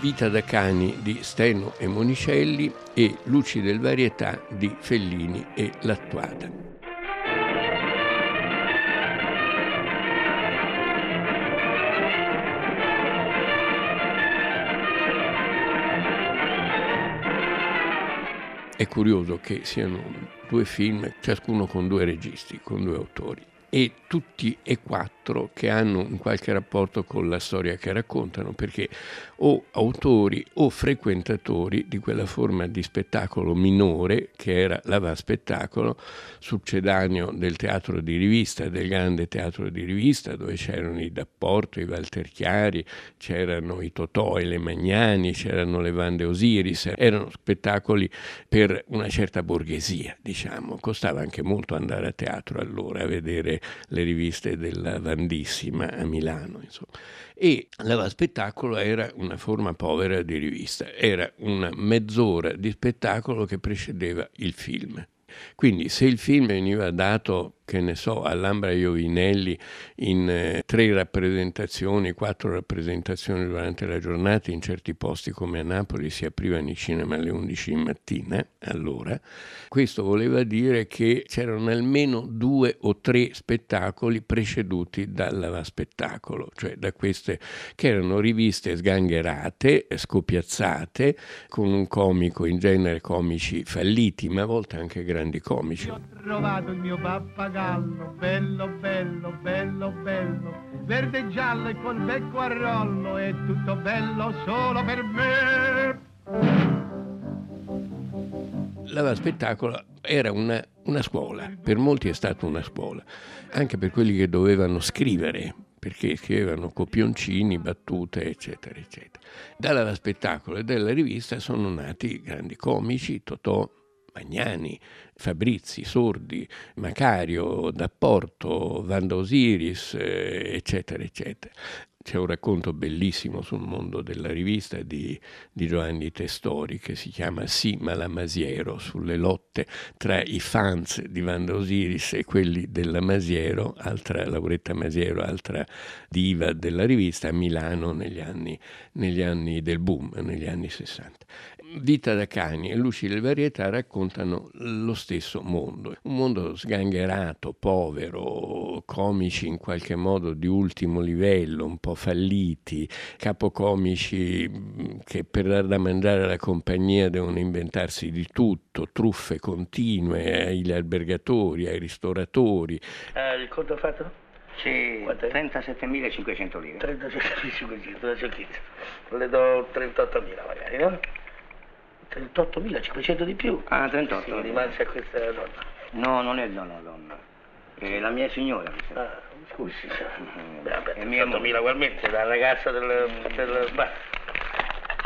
Vita da cani di Steno e Monicelli e Luci del Varietà di Fellini e Lattuada. È curioso che siano due film, ciascuno con due registi, con due autori e tutti e quattro che hanno un qualche rapporto con la storia che raccontano, perché o autori o frequentatori di quella forma di spettacolo minore che era l'ava spettacolo, succedaneo del teatro di rivista, del grande teatro di rivista, dove c'erano i D'Apporto, i Walter Chiari, c'erano i Totò e le Magnani, c'erano le Vande Osiris, erano spettacoli per una certa borghesia, diciamo, costava anche molto andare a teatro allora a vedere le riviste della Vandissima a Milano. Insomma. E l'ava spettacolo era una forma povera di rivista, era una mezz'ora di spettacolo che precedeva il film. Quindi se il film veniva dato che ne so, all'Ambra Iovinelli in eh, tre rappresentazioni, quattro rappresentazioni durante la giornata, in certi posti come a Napoli si aprivano i cinema alle 11 di mattina, allora, questo voleva dire che c'erano almeno due o tre spettacoli preceduti dal spettacolo, cioè da queste che erano riviste sgangherate, scopiazzate, con un comico, in genere comici falliti, ma a volte anche grandi comici. Ho trovato il mio pappagallo gallo, bello, bello, bello, bello, verde e giallo e col becco a rollo, è tutto bello solo per me. La spettacolo era una, una scuola, per molti è stata una scuola, anche per quelli che dovevano scrivere, perché scrivevano copioncini, battute, eccetera, eccetera. Dalla spettacolo e dalla rivista sono nati grandi comici, Totò, Magnani, Fabrizi, Sordi, Macario, D'Apporto, Vanda Osiris, eh, eccetera, eccetera. C'è un racconto bellissimo sul mondo della rivista di, di Giovanni Testori che si chiama Sì Malamasiero, sulle lotte tra i fans di Vanda Osiris e quelli della Masiero, altra Lauretta Masiero, altra diva della rivista, a Milano negli anni, negli anni del boom, negli anni 60. Vita da cani e Luci del Varietà raccontano lo stesso mondo, un mondo sgangherato, povero, comici in qualche modo di ultimo livello, un po' falliti, capocomici mm, che per dar da mangiare alla compagnia devono inventarsi di tutto, truffe continue agli albergatori, ai ristoratori. Eh, il conto fatto? Sì, 37.500 lire. 37.500, la cerchizza. Le do 38.000 magari, no? 38.500 di più. Ah, 38. Sì, rimase a questa donna. No, non è donna, donna. È la mia signora. Ah, scusi. Beh, vabbè, 38.000 ugualmente, la ragazza del, del bar.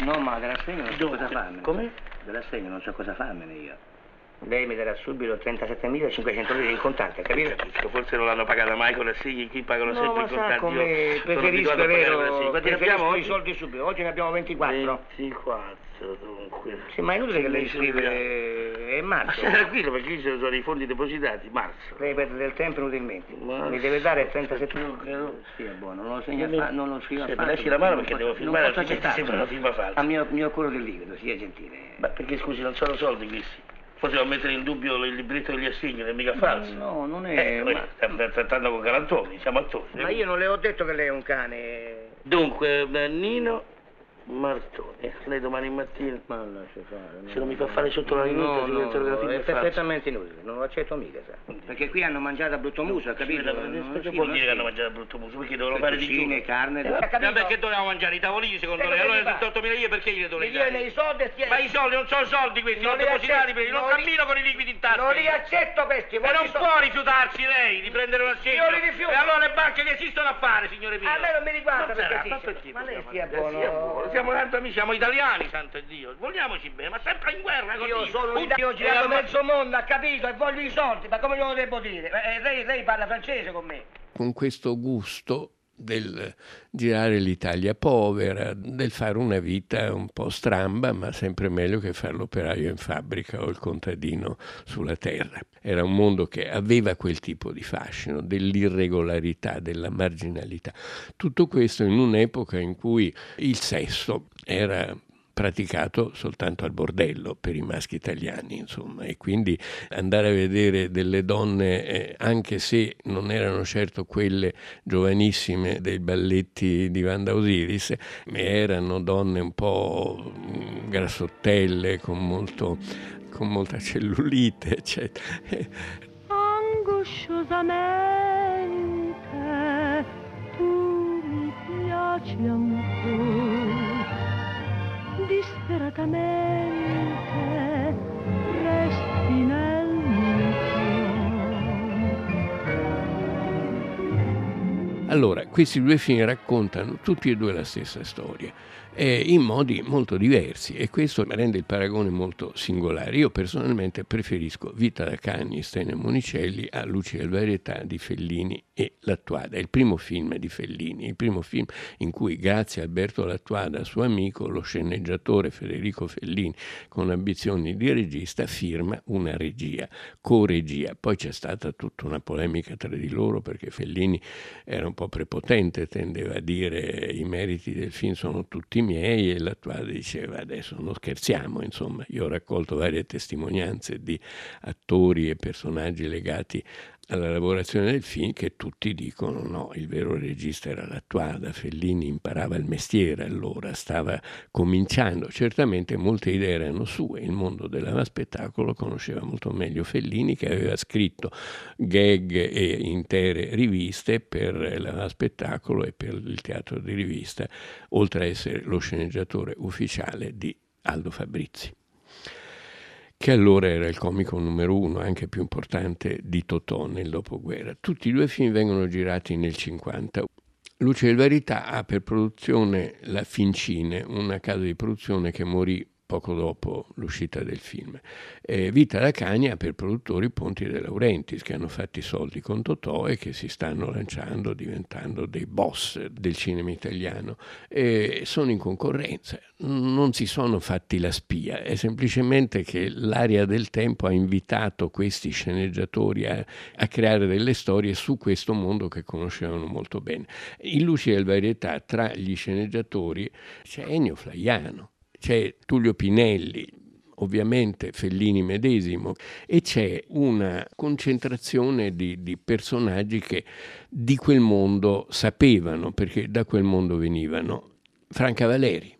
No, ma dell'assegno non so cosa farmene. Come? Dell'assegno non so cosa farmene io. Lei mi darà subito 37.500 lire in contanti, capito? Capisco, forse non l'hanno pagata mai con l'assegno, qui pagano no, sempre in contanti. come preferisco, è vero, preferisco i soldi subito. Oggi ne abbiamo 24. 24 dunque. Sì, ma è inutile che lei scrive è marzo. Ma tranquillo perché ci sono i fondi depositati, marzo. Lei perde del tempo inutilmente. Ma... Mi deve dare 37 non credo. Sì, è buono, non lo segna fa, non lo scriva sì, lasci la mano perché devo firmare, altrimenti sembra una firma falsa. A mio, mio coro del liquido, sia gentile. Ma perché scusi, non sono soldi questi? Devo mettere in dubbio il libretto degli assegni, non è mica falso. No, non è. Eh, ma... Stiamo trattando con galantoni, siamo attori. Ma io non le ho detto che lei è un cane. Dunque, Nino Martone, lei domani mattina. Ma lascia fare. Se non mi fa fare sotto la minuta, no, no, no, è perfettamente inutile, non lo accetto mica, sa. Perché qui hanno mangiato a brutto muso, ha capito? Perché vuol dire che hanno mangiato a brutto muso? Perché devono fare di più? carne. Eh, perché dovevamo mangiare i tavolini secondo lei? Allora 38.000 io perché gliene dovrei dare? Nei soldi Ma i soldi non sono soldi questi, non, non depositati per non, non cammino con i liquidi in tasca. Non li accetto questi, E non può rifiutarsi lei di prendere un assegno. Io li rifiuto. E allora le banche che esistono a fare, signore mie? A me non mi riguarda perché Ma lei sia buono. Siamo tanto amici, siamo italiani, santo Dio. Vogliamoci bene, ma sempre in guerra così. Io sono un Io ho girato mezzo mondo, ha capito, e voglio i soldi, ma come glielo devo dire? Eh, lei, lei parla francese con me. Con questo gusto del girare l'Italia povera, del fare una vita un po' stramba, ma sempre meglio che fare l'operaio in fabbrica o il contadino sulla terra. Era un mondo che aveva quel tipo di fascino, dell'irregolarità, della marginalità. Tutto questo in un'epoca in cui il sesso era praticato soltanto al bordello per i maschi italiani, insomma, e quindi andare a vedere delle donne, eh, anche se non erano certo quelle giovanissime dei balletti di Vanda Osiris, ma erano donne un po' mm, grassottelle, con, molto, con molta cellulite, eccetera. Angosciosamente tu mi piaci ancora disperatamente resti nel mio Allora, questi due film raccontano tutti e due la stessa storia eh, in modi molto diversi e questo rende il paragone molto singolare. Io personalmente preferisco Vita da Cagni, Stene Monicelli a Luci e Varietà di Fellini e Lattuada. Il primo film di Fellini, il primo film in cui grazie a Alberto Lattuada, suo amico, lo sceneggiatore Federico Fellini, con ambizioni di regista, firma una regia, co-regia. Poi c'è stata tutta una polemica tra di loro perché Fellini era un po' prepotente, tendeva a dire i meriti del film sono tutti miei e l'attuale diceva adesso non scherziamo, insomma, io ho raccolto varie testimonianze di attori e personaggi legati alla lavorazione del film che tutti dicono no, il vero regista era l'attuada, Fellini imparava il mestiere allora, stava cominciando, certamente molte idee erano sue, il mondo dell'ava spettacolo conosceva molto meglio Fellini che aveva scritto gag e intere riviste per l'ava spettacolo e per il teatro di rivista, oltre a essere lo sceneggiatore ufficiale di Aldo Fabrizi che allora era il comico numero uno, anche più importante di Totò nel dopoguerra. Tutti i due film vengono girati nel 50. Luce del Verità ha per produzione la Fincine, una casa di produzione che morì poco dopo l'uscita del film. Eh, Vita da Cagna per produttori Ponti De Laurentiis che hanno fatto i soldi con Totò e che si stanno lanciando diventando dei boss del cinema italiano. Eh, sono in concorrenza, non si sono fatti la spia, è semplicemente che l'aria del tempo ha invitato questi sceneggiatori a, a creare delle storie su questo mondo che conoscevano molto bene. In Luci del Varietà tra gli sceneggiatori c'è Ennio Flaiano c'è Tullio Pinelli, ovviamente Fellini medesimo, e c'è una concentrazione di, di, personaggi che di quel mondo sapevano, perché da quel mondo venivano. Franca Valeri,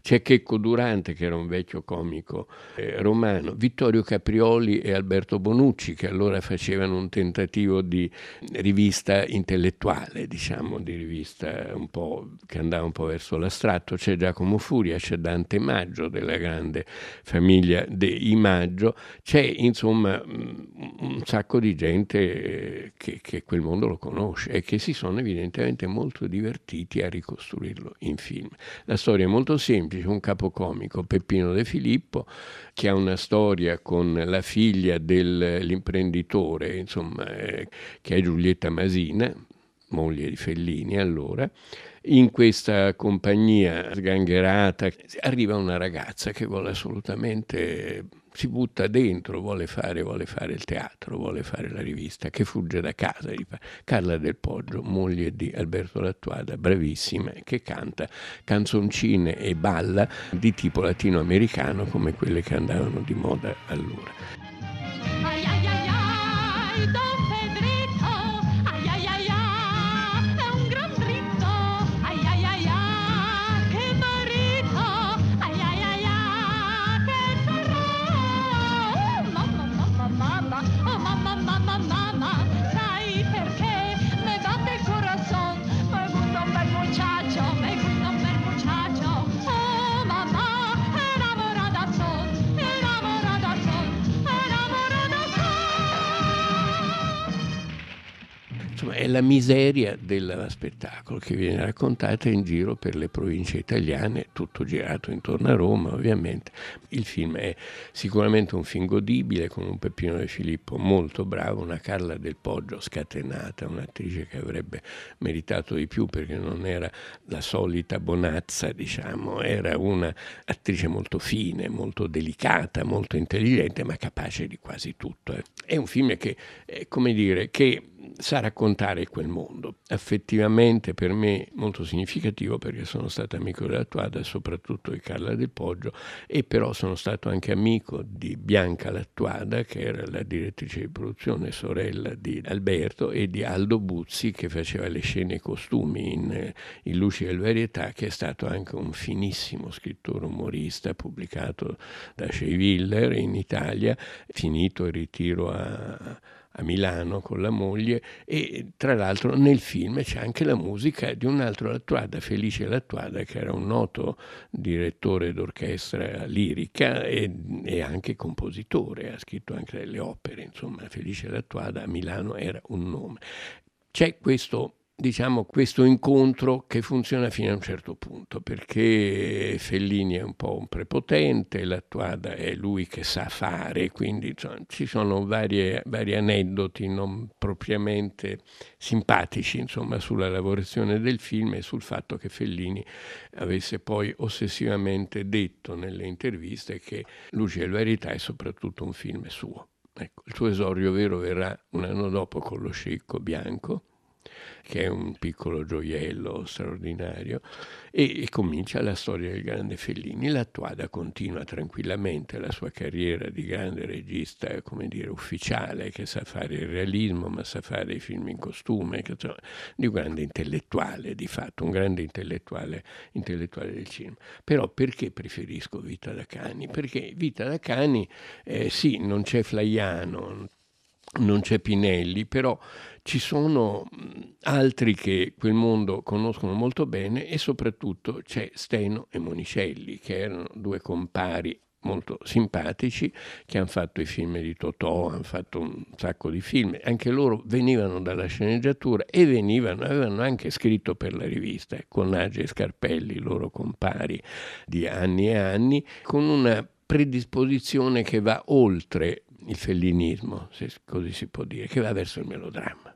c'è Checco Durante, che era un vecchio comico eh, romano, Vittorio Caprioli e Alberto Bonucci, che allora facevano un tentativo di rivista intellettuale, diciamo, di rivista un po' che andava un po' verso l'astratto. C'è Giacomo Furia, c'è Dante Maggio della grande famiglia dei Maggio, c'è insomma un sacco di gente eh, che, che quel mondo lo conosce e che si sono evidentemente molto divertiti a ricostruirlo in film. La storia è molto semplice semplice, un capocomico, Peppino De Filippo, che ha una storia con la figlia dell'imprenditore, insomma, eh, che è Giulietta Masina, moglie di Fellini allora, in questa compagnia sgangherata arriva una ragazza che vuole assolutamente si butta dentro, vuole fare, vuole fare, il teatro, vuole fare la rivista, che fugge da casa. Carla del Poggio, moglie di Alberto Lattuada, bravissima, che canta canzoncine e balla di tipo latinoamericano come quelle che andavano di moda allora. La miseria del spettacolo che viene raccontata in giro per le province italiane, tutto girato intorno a Roma ovviamente. Il film è sicuramente un film godibile con un Peppino De Filippo molto bravo, una Carla del Poggio scatenata, un'attrice che avrebbe meritato di più perché non era la solita bonazza, diciamo, era un'attrice molto fine, molto delicata, molto intelligente, ma capace di quasi tutto. Eh. È un film che, eh, come dire, che sa raccontare quel mondo. Affettivamente per me molto significativo perché sono stato amico della Tuada, soprattutto di Carla del Poggio, e però sono stato anche amico di Bianca Lattuada, che era la direttrice di produzione, sorella di Alberto, e di Aldo Buzzi, che faceva le scene e i costumi in, in Luci del Varietà, che è stato anche un finissimo scrittore umorista, pubblicato da Shea in Italia, finito il ritiro a a Milano con la moglie e tra l'altro nel film c'è anche la musica di un altro Lattuada, Felice Lattuada, che era un noto direttore d'orchestra lirica e, e anche compositore, ha scritto anche delle opere, insomma Felice Lattuada a Milano era un nome. C'è questo diciamo, questo incontro che funziona fino a un certo punto, perché Fellini è un po' un prepotente, l'attuada è lui che sa fare, quindi insomma, ci sono varie, vari aneddoti non propriamente simpatici insomma, sulla lavorazione del film e sul fatto che Fellini avesse poi ossessivamente detto nelle interviste che Luce e Verità è soprattutto un film suo. Ecco, il suo esordio vero verrà un anno dopo con lo scicco bianco, che è un piccolo gioiello straordinario, e, e, comincia la storia del grande Fellini. La Tuada continua tranquillamente la sua carriera di grande regista, come dire, ufficiale, che sa fare il realismo, ma sa fare i film in costume, che, insomma, di un grande intellettuale, di fatto, un grande intellettuale, intellettuale del cinema. Però perché preferisco Vita da Cani? Perché Vita da Cani, eh, sì, non c'è Flaiano, non c'è Pinelli, però ci sono altri che quel mondo conoscono molto bene e soprattutto c'è Steno e Monicelli, che erano due compari molto simpatici che hanno fatto i film di Totò, hanno fatto un sacco di film, anche loro venivano dalla sceneggiatura e venivano, avevano anche scritto per la rivista con Nage e Scarpelli, loro compari di anni e anni, con una predisposizione che va oltre il fellinismo, se così si può dire, che va verso il melodramma.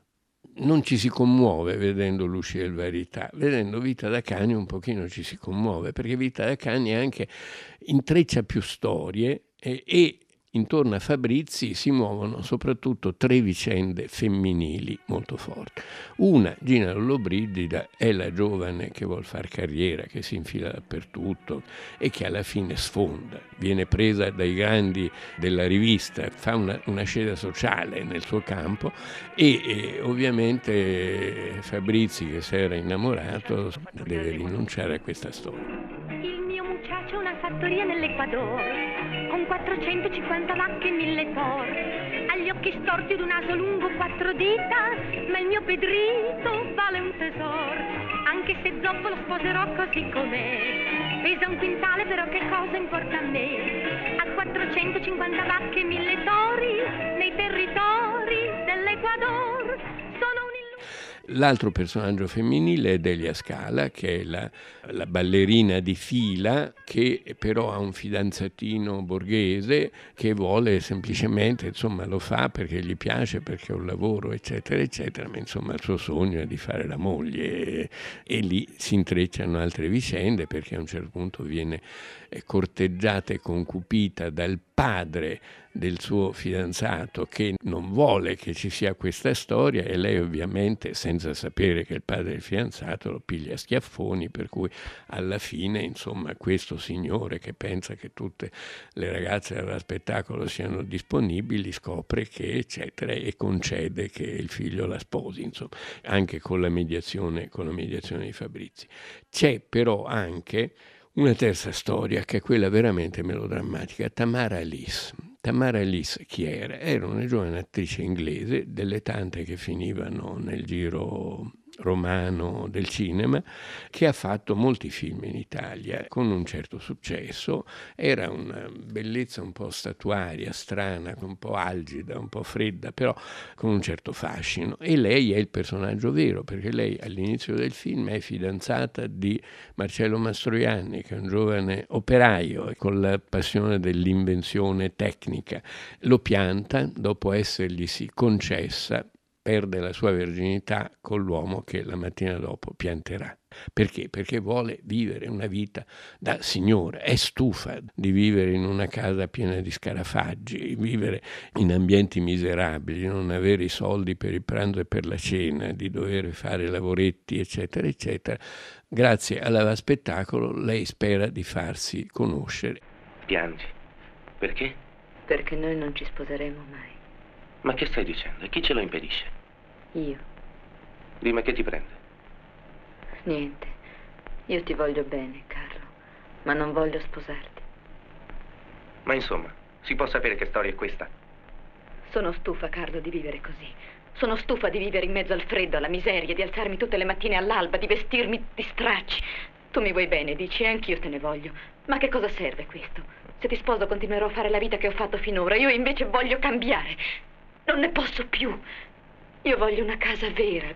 Non ci si commuove vedendo Luci del Verità, vedendo Vita da Cani un pochino ci si commuove, perché Vita da Cani anche intreccia più storie e, e intorno a Fabrizi si muovono soprattutto tre vicende femminili molto forti. Una, Gina Lollobrigida, è la giovane che vuole fare carriera, che si infila dappertutto e che alla fine sfonda, viene presa dai grandi della rivista, fa una, una scena sociale nel suo campo e, e ovviamente Fabrizi che si era innamorato deve rinunciare a questa storia. Il mio muchacho ha una fattoria nell'Equador con 450 vacche e mille tor. Ha gli occhi storti ed un naso lungo quattro dita, ma il mio Pedrito vale un tesoro. Anche se dopo lo sposerò così com'è. Pesa un quintale, però che cosa importa a me? Ha 450 vacche e mille tori nei territori dell'Equador. L'altro personaggio femminile è Delia Scala, che è la, la, ballerina di fila, che però ha un fidanzatino borghese che vuole semplicemente, insomma, lo fa perché gli piace, perché è un lavoro, eccetera, eccetera, ma insomma il suo sogno è di fare la moglie e, e lì si intrecciano altre vicende perché a un certo punto viene corteggiata e concupita dal padre del suo fidanzato che non vuole che ci sia questa storia e lei ovviamente senza sapere che il padre del fidanzato lo piglia a schiaffoni per cui alla fine insomma questo signore che pensa che tutte le ragazze dello spettacolo siano disponibili scopre che eccetera e concede che il figlio la sposi insomma anche con la mediazione, con la mediazione di Fabrizi. C'è però anche una terza storia che è quella veramente melodrammatica, Tamara Alice. Tamara Alice chi era? Era una giovane attrice inglese, delle tante che finivano nel giro romano del cinema, che ha fatto molti film in Italia con un certo successo. Era una bellezza un po' statuaria, strana, un po' algida, un po' fredda, però con un certo fascino. E lei è il personaggio vero, perché lei all'inizio del film è fidanzata di Marcello Mastroianni, che è un giovane operaio con la passione dell'invenzione tecnica. Lo pianta dopo esserglisi concessa perde la sua verginità con l'uomo che la mattina dopo pianterà. Perché? Perché vuole vivere una vita da signore, è stufa di vivere in una casa piena di scarafaggi, vivere in ambienti miserabili, non avere i soldi per il pranzo e per la cena, di dover fare lavoretti, eccetera, eccetera. Grazie alla spettacolo lei spera di farsi conoscere. Piangi. Perché? Perché noi non ci sposeremo mai. Ma che stai dicendo? E chi ce lo impedisce? Io. Dimmi che ti prende. Niente. Io ti voglio bene, Carlo, ma non voglio sposarti. Ma insomma, si può sapere che storia è questa? Sono stufa, Carlo, di vivere così. Sono stufa di vivere in mezzo al freddo, alla miseria, di alzarmi tutte le mattine all'alba, di vestirmi di stracci. Tu mi vuoi bene, dici, e anch'io te ne voglio. Ma che cosa serve questo? Se ti sposo continuerò a fare la vita che ho fatto finora. Io invece voglio cambiare. Non ne posso più. Io voglio una casa vera,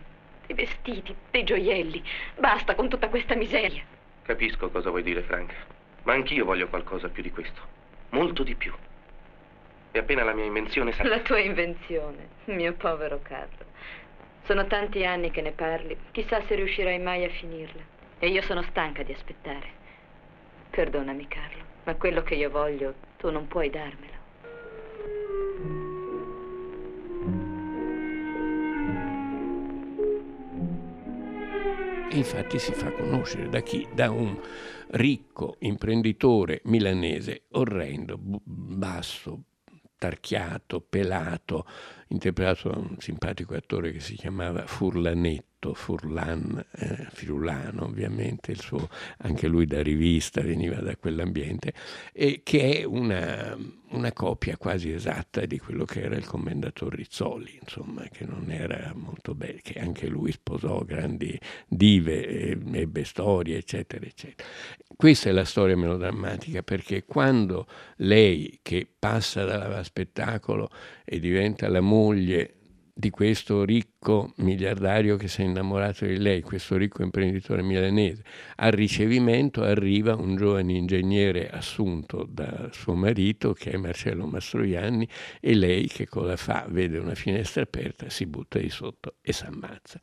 dei vestiti, dei gioielli. Basta con tutta questa miseria. Capisco cosa vuoi dire, Franca. Ma anch'io voglio qualcosa più di questo. Molto di più. E appena la mia invenzione sarà... La tua invenzione, mio povero Carlo. Sono tanti anni che ne parli. Chissà se riuscirai mai a finirla. E io sono stanca di aspettare. Perdonami, Carlo, ma quello che io voglio tu non puoi darmelo. E infatti si fa conoscere da chi? Da un ricco imprenditore milanese, orrendo, basso, tarchiato, pelato, interpretato da un simpatico attore che si chiamava Furlanetto Otto Furlan, eh, Firulano ovviamente, suo, anche lui da rivista veniva da quell'ambiente, e che è una, una copia quasi esatta di quello che era il commendator Rizzoli, insomma, che non era molto bello, che anche lui sposò grandi dive, ebbe storie, eccetera, eccetera. Questa è la storia melodrammatica perché quando lei, che passa dalla spettacolo e diventa la moglie di questo ricco miliardario che si è innamorato di lei, questo ricco imprenditore milanese. Al ricevimento arriva un giovane ingegnere assunto da suo marito, che è Marcello Mastroianni, e lei che cosa fa? Vede una finestra aperta, si butta di sotto e si ammazza.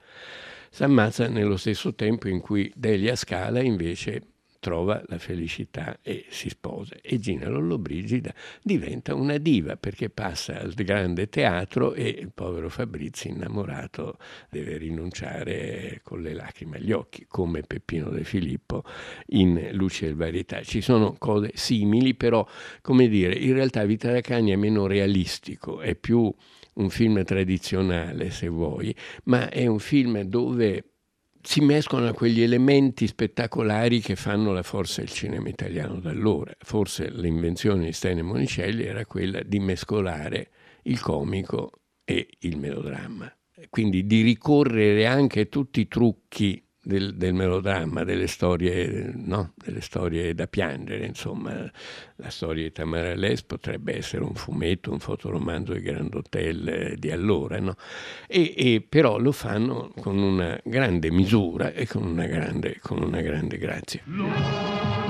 Si ammazza nello stesso tempo in cui Delia Scala invece trova la felicità e si sposa. E Gina Lollobrigida diventa una diva perché passa al grande teatro e il povero Fabrizi innamorato deve rinunciare con le lacrime agli occhi, come Peppino De Filippo in Luce e Varietà. Ci sono cose simili, però, come dire, in realtà Vita da Cagni è meno realistico, è più un film tradizionale, se vuoi, ma è un film dove si mescolano quegli elementi spettacolari che fanno la forza del cinema italiano da allora. Forse l'invenzione di Stene Monicelli era quella di mescolare il comico e il melodramma. Quindi di ricorrere anche a tutti i trucchi del, del melodramma, delle storie, no? delle storie, da piangere, insomma, la storia di Tamara Les potrebbe essere un fumetto, un fotoromanzo di Grand Hotel eh, di allora, no? e, e, però lo fanno con una grande misura e con una grande, con una grande grazia.